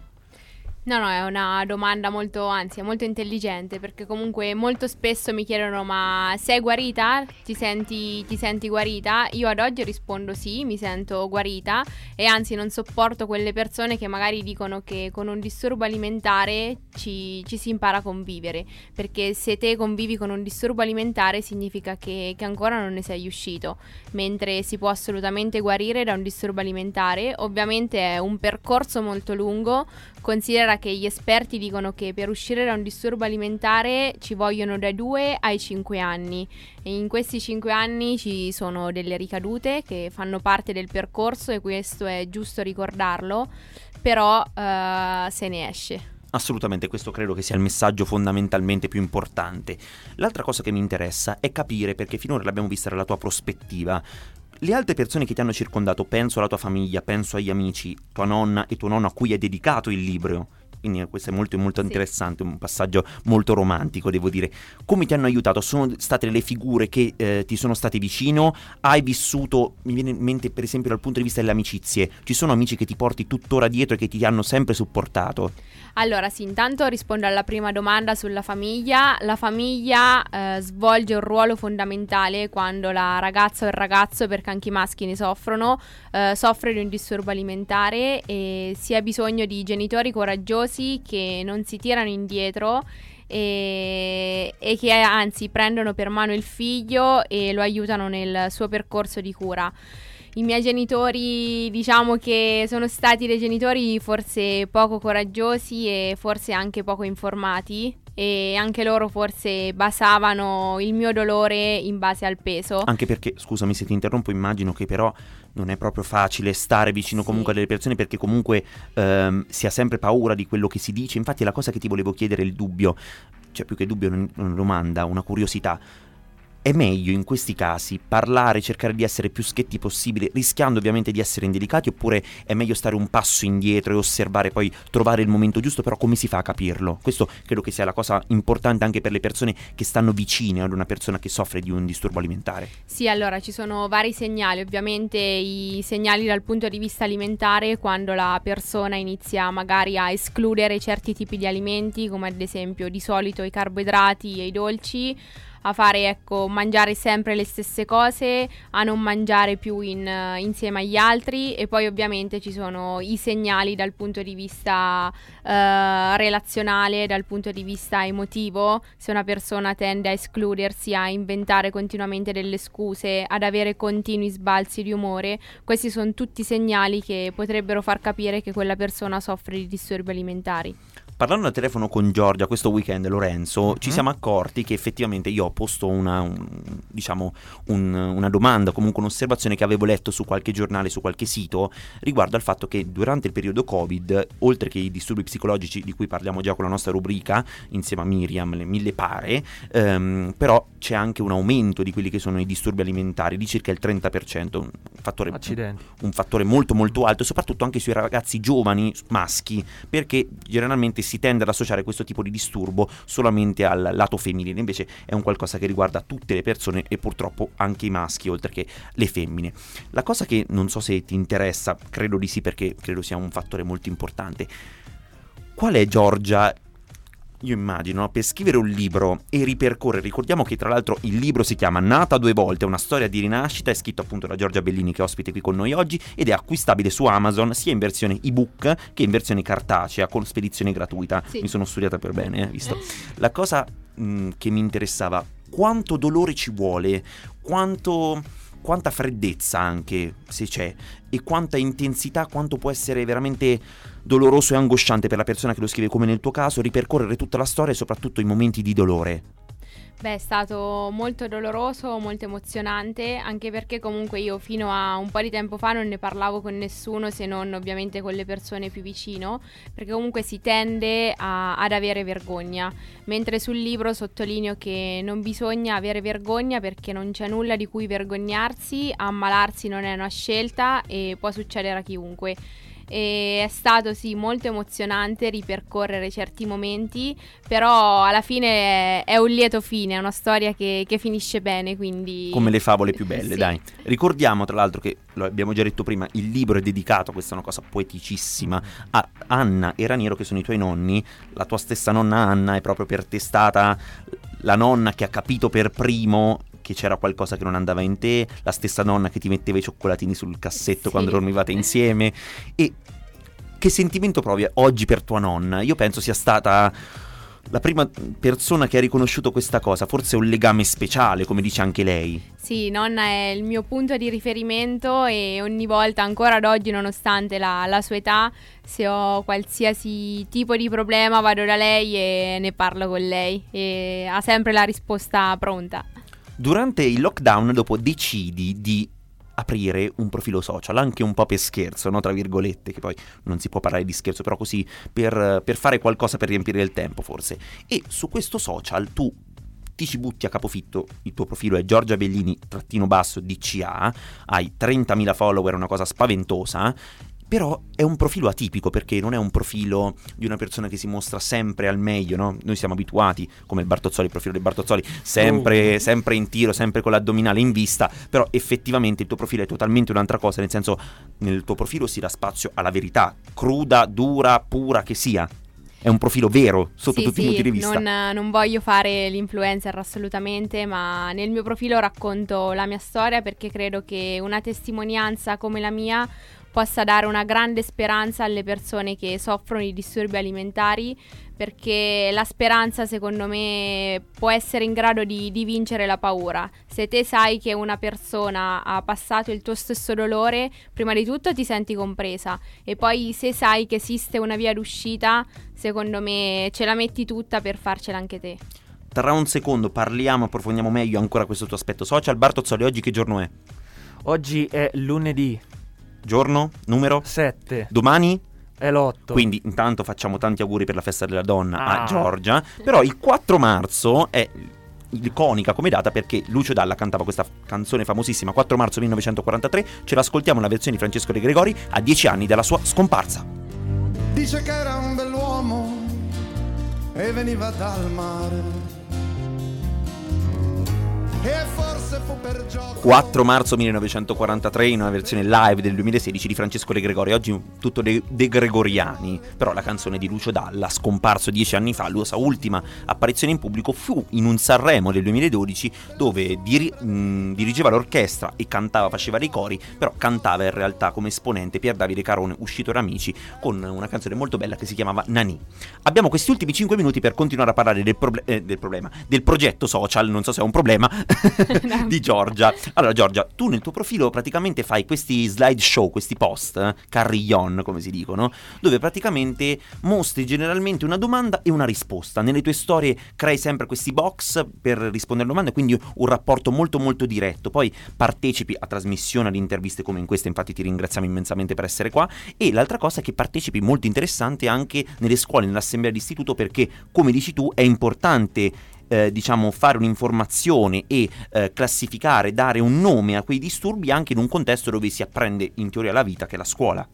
No, no, è una domanda molto, anzi, è molto intelligente perché comunque molto spesso mi chiedono ma sei guarita? Ti senti, ti senti guarita? Io ad oggi rispondo sì, mi sento guarita e anzi non sopporto quelle persone che magari dicono che con un disturbo alimentare ci, ci si impara a convivere perché se te convivi con un disturbo alimentare significa che, che ancora non ne sei uscito mentre si può assolutamente guarire da un disturbo alimentare ovviamente è un percorso molto lungo Considera che gli esperti dicono che per uscire da un disturbo alimentare ci vogliono dai 2 ai 5 anni e in questi 5 anni ci sono delle ricadute che fanno parte del percorso e questo è giusto ricordarlo, però eh, se ne esce. Assolutamente, questo credo che sia il messaggio fondamentalmente più importante. L'altra cosa che mi interessa è capire, perché finora l'abbiamo vista dalla tua prospettiva, le altre persone che ti hanno circondato, penso alla tua famiglia, penso agli amici, tua nonna e tuo nonno a cui hai dedicato il libro. Quindi eh, questo è molto, molto Sì. interessante, un passaggio molto romantico, devo dire. Come ti hanno aiutato? Sono state le figure che eh, ti sono state vicino? Hai vissuto, mi viene in mente per esempio dal punto di vista delle amicizie, ci sono amici che ti porti tuttora dietro e che ti hanno sempre supportato? Allora, sì, intanto rispondo alla prima domanda sulla famiglia. La famiglia eh, svolge un ruolo fondamentale quando la ragazza o il ragazzo, perché anche i maschi ne soffrono, eh, soffre di un disturbo alimentare e si ha bisogno di genitori coraggiosi che non si tirano indietro e, e che anzi prendono per mano il figlio e lo aiutano nel suo percorso di cura. I miei genitori, diciamo che sono stati dei genitori forse poco coraggiosi e forse anche poco informati e anche loro forse basavano il mio dolore in base al peso. Anche perché, scusami se ti interrompo, immagino che però non è proprio facile stare vicino Sì. comunque a delle persone perché comunque ehm, si ha sempre paura di quello che si dice. Infatti la cosa che ti volevo chiedere è il dubbio, cioè più che dubbio una domanda, una curiosità. È meglio in questi casi parlare, cercare di essere più schetti possibile, rischiando ovviamente di essere indelicati, oppure è meglio stare un passo indietro e osservare, poi trovare il momento giusto, però come si fa a capirlo? Questo credo che sia la cosa importante anche per le persone che stanno vicine ad una persona che soffre di un disturbo alimentare. Sì, allora ci sono vari segnali, ovviamente i segnali dal punto di vista alimentare quando la persona inizia magari a escludere certi tipi di alimenti come ad esempio di solito i carboidrati e i dolci, a fare ecco mangiare sempre le stesse cose, a non mangiare più in, eh, insieme agli altri e poi ovviamente ci sono i segnali dal punto di vista eh, relazionale, dal punto di vista emotivo, se una persona tende a escludersi, a inventare continuamente delle scuse, ad avere continui sbalzi di umore, questi sono tutti segnali che potrebbero far capire che quella persona soffre di disturbi alimentari. Parlando al telefono con Giorgia questo weekend, Lorenzo, ci Mhm. siamo accorti che effettivamente io ho posto una, un- diciamo, un- una domanda, comunque un'osservazione che avevo letto su qualche giornale, su qualche sito, riguardo al fatto che durante il periodo Covid, oltre che i disturbi psicologici di cui parliamo già con la nostra rubrica, insieme a Miriam, le mille pare, ehm, però c'è anche un aumento di quelli che sono i disturbi alimentari di circa il 30%, un fattore un fattore molto molto alto, soprattutto anche sui ragazzi giovani maschi, perché generalmente si tende ad associare questo tipo di disturbo solamente al lato femminile, invece è un qualcosa che riguarda tutte le persone e purtroppo anche i maschi, oltre che le femmine. La cosa che non so se ti interessa, credo di sì perché credo sia un fattore molto importante. Qual è Giorgia? Io immagino, no, per scrivere un libro e ripercorrere, ricordiamo che tra l'altro il libro si chiama Nata due volte, una storia di rinascita, è scritto appunto da Giorgia Bellini che è ospite qui con noi oggi ed è acquistabile su Amazon sia in versione ebook che in versione cartacea con spedizione gratuita. Sì. Mi sono studiata per bene, eh, visto. La cosa mh, che mi interessava, quanto dolore ci vuole, quanto, quanta freddezza anche se c'è e quanta intensità, quanto può essere veramente doloroso e angosciante per la persona che lo scrive come nel tuo caso, ripercorrere tutta la storia e soprattutto i momenti di dolore. Beh, è stato molto doloroso, molto emozionante, anche perché comunque io fino a un po' di tempo fa non ne parlavo con nessuno se non ovviamente con le persone più vicino, perché comunque si tende a- ad avere vergogna, mentre sul libro sottolineo che non bisogna avere vergogna perché non c'è nulla di cui vergognarsi, ammalarsi non è una scelta e può succedere a chiunque. E è stato sì molto emozionante ripercorrere certi momenti, però alla fine è, è un lieto fine, è una storia che, che finisce bene, quindi... Come le favole più belle, Sì. dai. Ricordiamo tra l'altro che, lo abbiamo già detto prima, il libro è dedicato, questa è una cosa poeticissima, a Anna e Raniero che sono i tuoi nonni. La tua stessa nonna Anna è proprio per te stata la nonna che ha capito per primo che c'era qualcosa che non andava in te, la stessa nonna che ti metteva i cioccolatini sul cassetto Sì. quando dormivate insieme. E che sentimento provi oggi per tua nonna? Io penso sia stata la prima persona che ha riconosciuto questa cosa, forse un legame speciale, come dice anche lei. Sì, nonna è il mio punto di riferimento e ogni volta, ancora ad oggi, nonostante la, la sua età, se ho qualsiasi tipo di problema vado da lei e ne parlo con lei e ha sempre la risposta pronta. Durante il lockdown, dopo decidi di aprire un profilo social, anche un po' per scherzo, no? Tra virgolette, che poi non si può parlare di scherzo, però così per, per fare qualcosa per riempire il tempo, forse. E su questo social tu ti ci butti a capofitto, il tuo profilo è Giorgia Bellini, trattino basso, DCA, hai 30.000 follower, una cosa spaventosa, però è un profilo atipico perché non è un profilo di una persona che si mostra sempre al meglio, no? Noi siamo abituati, come il Bartozzoli, il profilo del Bartozzoli, sempre, sempre in tiro, sempre con l'addominale in vista, però effettivamente il tuo profilo è totalmente un'altra cosa, nel senso nel tuo profilo si dà spazio alla verità, cruda, dura, pura che sia. È un profilo vero sotto Sì, tutti sì, i punti di vista. Non, non voglio fare l'influencer assolutamente, ma nel mio profilo racconto la mia storia perché credo che una testimonianza come la mia possa dare una grande speranza alle persone che soffrono di disturbi alimentari perché la speranza secondo me può essere in grado di, di vincere la paura. Se te sai che una persona ha passato il tuo stesso dolore, prima di tutto ti senti compresa e poi se sai che esiste una via d'uscita, secondo me ce la metti tutta per farcela anche te. Tra un secondo parliamo, approfondiamo meglio ancora questo tuo aspetto social. Bartozzoli, oggi che giorno è? Oggi è lunedì Giorno? Numero? 7, Domani? è l'8. Quindi intanto facciamo tanti auguri per la festa della donna a Ah. Giorgia. Però il 4 marzo è iconica come data perché Lucio Dalla cantava questa canzone famosissima 4 marzo 1943 ce l'ascoltiamo la versione di Francesco De Gregori a 10 anni dalla sua scomparsa Dice che era un bell'uomo e veniva dal mare. 4 marzo 1943 in una versione live del 2016 di Francesco De Gregori. Oggi tutto de, de Gregoriani. Però la canzone di Lucio Dalla scomparso 10 anni fa la sua ultima apparizione in pubblico fu in un Sanremo del 2012 dove diri- mh, dirigeva l'orchestra e cantava faceva dei cori però cantava in realtà come esponente Pier Davide Carone uscito da Amici con una canzone molto bella che si chiamava Nani. Abbiamo questi ultimi 5 minuti per continuare a parlare del, proble- eh, del problema del progetto social. Non so se è un problema. Di Giorgia. Allora Giorgia, tu nel tuo profilo praticamente fai questi slideshow, questi post, eh, carillon come si dicono, dove praticamente mostri generalmente una domanda e una risposta. Nelle tue storie crei sempre questi box per rispondere alle domande, quindi un rapporto molto molto diretto. Poi partecipi a trasmissioni, ad interviste come in questa, infatti ti ringraziamo immensamente per essere qua. E l'altra cosa è che partecipi molto interessante anche nelle scuole, nell'assemblea d'istituto, perché come dici tu è importante eh, diciamo fare un'informazione e eh, classificare, dare un nome a quei disturbi anche in un contesto dove si apprende in teoria la vita che è la scuola.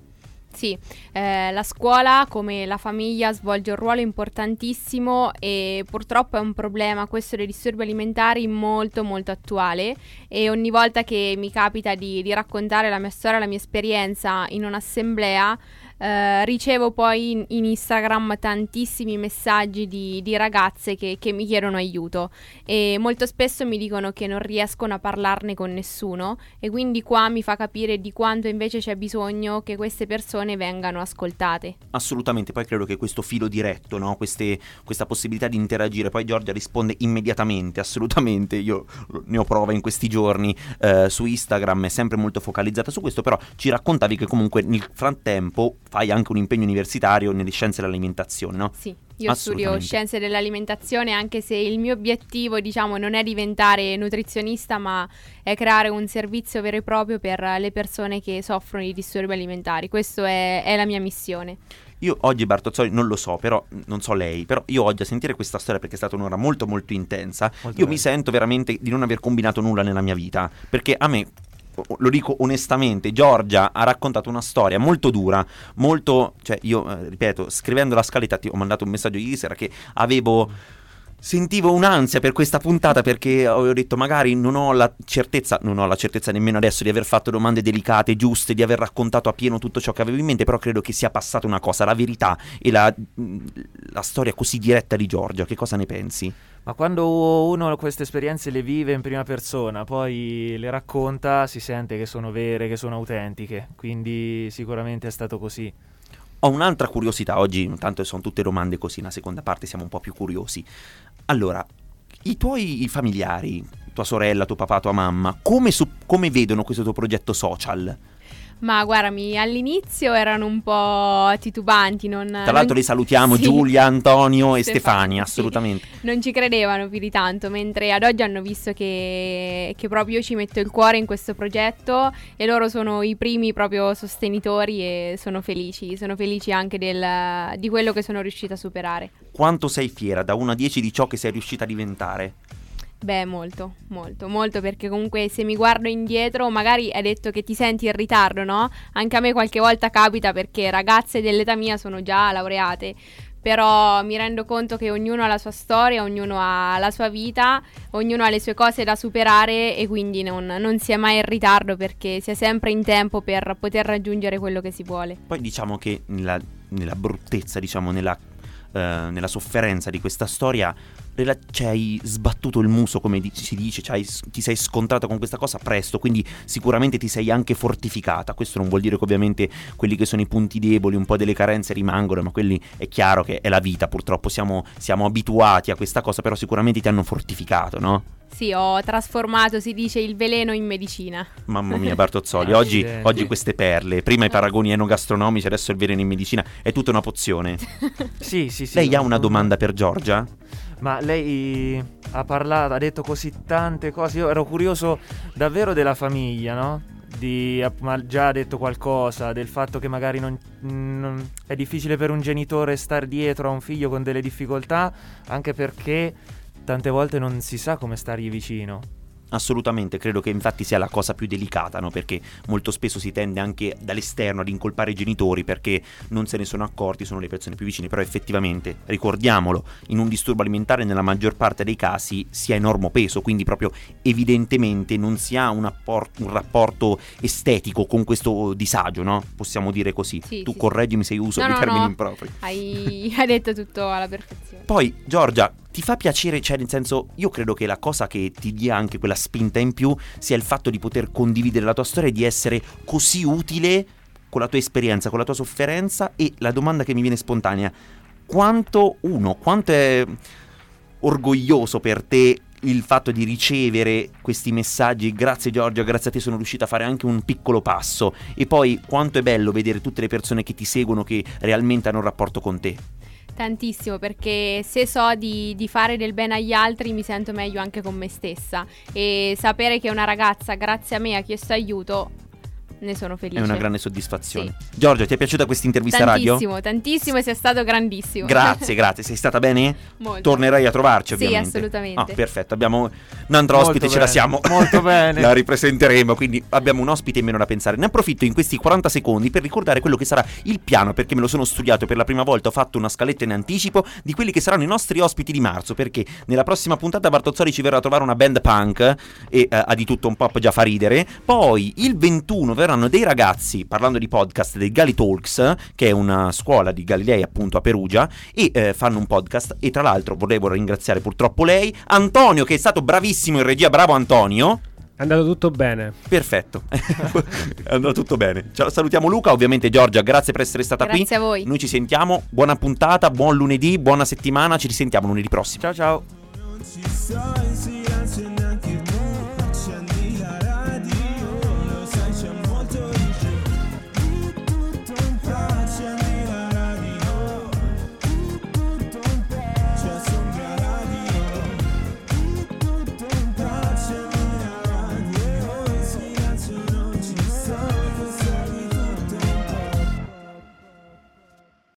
Sì, eh, la scuola come la famiglia svolge un ruolo importantissimo e purtroppo è un problema questo dei disturbi alimentari molto molto attuale e ogni volta che mi capita di, di raccontare la mia storia, la mia esperienza in un'assemblea eh, ricevo poi in, in, Instagram tantissimi messaggi di, di ragazze che, che, mi chiedono aiuto e molto spesso mi dicono che non riescono a parlarne con nessuno e quindi qua mi fa capire di quanto invece c'è bisogno che queste persone vengano ascoltate. Assolutamente, poi credo che questo filo diretto, no? Queste, questa possibilità di interagire, poi Giorgia risponde immediatamente, assolutamente, io ne ho prova in questi giorni eh, su Instagram, è sempre molto focalizzata su questo, però ci raccontavi che comunque nel frattempo fai anche un impegno universitario nelle scienze dell'alimentazione, no? Sì. Io studio scienze dell'alimentazione anche se il mio obiettivo, diciamo, non è diventare nutrizionista, ma è creare un servizio vero e proprio per le persone che soffrono di disturbi alimentari. Questa è, è la mia missione. Io oggi Bartozzoli non lo so, però non so lei, però io oggi a sentire questa storia perché è stata un'ora molto molto intensa, molto io bello. mi sento veramente di non aver combinato nulla nella mia vita, perché a me lo dico onestamente, Giorgia ha raccontato una storia molto dura, molto, cioè io eh, ripeto, scrivendo la scaletta ti ho mandato un messaggio ieri sera che avevo sentivo un'ansia per questa puntata perché avevo detto magari non ho la certezza, non ho la certezza nemmeno adesso di aver fatto domande delicate, giuste, di aver raccontato a pieno tutto ciò che avevo in mente, però credo che sia passata una cosa, la verità e la, la storia così diretta di Giorgia, che cosa ne pensi? Ma quando uno queste esperienze le vive in prima persona, poi le racconta, si sente che sono vere, che sono autentiche, quindi sicuramente è stato così. Ho un'altra curiosità, oggi intanto sono tutte domande così, nella seconda parte siamo un po' più curiosi. Allora, i tuoi familiari, tua sorella, tuo papà, tua mamma, come, su- come vedono questo tuo progetto social? Ma guardami, all'inizio erano un po' titubanti. Non, Tra l'altro non... li salutiamo sì. Giulia, Antonio e Stefania, assolutamente. Sì. Non ci credevano più di tanto, mentre ad oggi hanno visto che, che, proprio io ci metto il cuore in questo progetto e loro sono i primi proprio sostenitori e sono felici. Sono felici anche del, di quello che sono riuscita a superare. Quanto sei fiera da 1 a 10 di ciò che sei riuscita a diventare? Beh, molto, molto, molto perché comunque se mi guardo indietro, magari hai detto che ti senti in ritardo, no? Anche a me qualche volta capita perché ragazze dell'età mia sono già laureate, però mi rendo conto che ognuno ha la sua storia, ognuno ha la sua vita, ognuno ha le sue cose da superare e quindi non, non si è mai in ritardo perché si è sempre in tempo per poter raggiungere quello che si vuole. Poi diciamo che nella, nella bruttezza, diciamo nella, uh, nella sofferenza di questa storia rela- ci hai sbattuto il muso, come di- si dice, ti sei scontrata con questa cosa presto, quindi sicuramente ti sei anche fortificata. Questo non vuol dire che ovviamente quelli che sono i punti deboli, un po' delle carenze rimangono, ma quelli è chiaro che è la vita, purtroppo siamo, siamo abituati a questa cosa, però sicuramente ti hanno fortificato, no? Sì, ho trasformato, si dice, il veleno in medicina. Mamma mia, Bartozzoli, oggi, oggi, queste perle, prima i paragoni enogastronomici, adesso il veleno in medicina, è tutta una pozione. sì, sì, sì. Lei ha una domanda per Giorgia? Ma lei ha parlato, ha detto così tante cose. Io ero curioso davvero della famiglia, no? Di, ma già ha detto qualcosa del fatto che magari non, non, è difficile per un genitore stare dietro a un figlio con delle difficoltà, anche perché tante volte non si sa come stargli vicino. Assolutamente, credo che infatti sia la cosa più delicata, no? perché molto spesso si tende anche dall'esterno ad incolpare i genitori perché non se ne sono accorti, sono le persone più vicine, però effettivamente, ricordiamolo, in un disturbo alimentare nella maggior parte dei casi si ha enorme peso, quindi proprio evidentemente non si ha un, apport- un rapporto estetico con questo disagio, no? Possiamo dire così. Sì, tu sì, correggimi se uso no, no, termini no. impropri. Hai, hai detto tutto alla perfezione. Poi, Giorgia, ti fa piacere, cioè nel senso, io credo che la cosa che ti dia anche quella spinta in più sia il fatto di poter condividere la tua storia e di essere così utile con la tua esperienza, con la tua sofferenza. E la domanda che mi viene spontanea, quanto uno, quanto è orgoglioso per te il fatto di ricevere questi messaggi, grazie Giorgio, grazie a te sono riuscita a fare anche un piccolo passo. E poi quanto è bello vedere tutte le persone che ti seguono, che realmente hanno un rapporto con te. Tantissimo perché se so di, di fare del bene agli altri mi sento meglio anche con me stessa. E sapere che una ragazza grazie a me ha chiesto aiuto ne sono felice. È una grande soddisfazione. Giorgio, ti è piaciuta questa intervista radio? Tantissimo, tantissimo e sei stato grandissimo. Grazie, grazie. Sei stata bene? Molto. Tornerai a trovarci, Sì, ovviamente. assolutamente. Ah, perfetto. Abbiamo un'altra Molto ospite, ce la siamo. molto bene. la ripresenteremo, quindi abbiamo un ospite in meno da pensare. Ne approfitto in questi 40 secondi per ricordare quello che sarà il piano, perché me lo sono studiato per la prima volta, ho fatto una scaletta in anticipo di quelli che saranno i nostri ospiti di marzo, perché nella prossima puntata Bartozzoli ci verrà a trovare una band punk e eh, ha di tutto un pop già fa ridere. Poi il 21 verranno dei ragazzi, parlando di podcast, dei Gali Talks, che è una scuola di Galilei appunto a Perugia, e eh, fanno un podcast. E tra l'altro volevo ringraziare purtroppo lei, Antonio, che è stato bravissimo in regia. Bravo Antonio. È andato tutto bene. Perfetto, è andato tutto bene. Ciao, salutiamo Luca, ovviamente Giorgia, grazie per essere stata qui. Grazie a voi. Noi ci sentiamo, buona puntata, buon lunedì, buona settimana, ci risentiamo lunedì prossimo. Ciao ciao.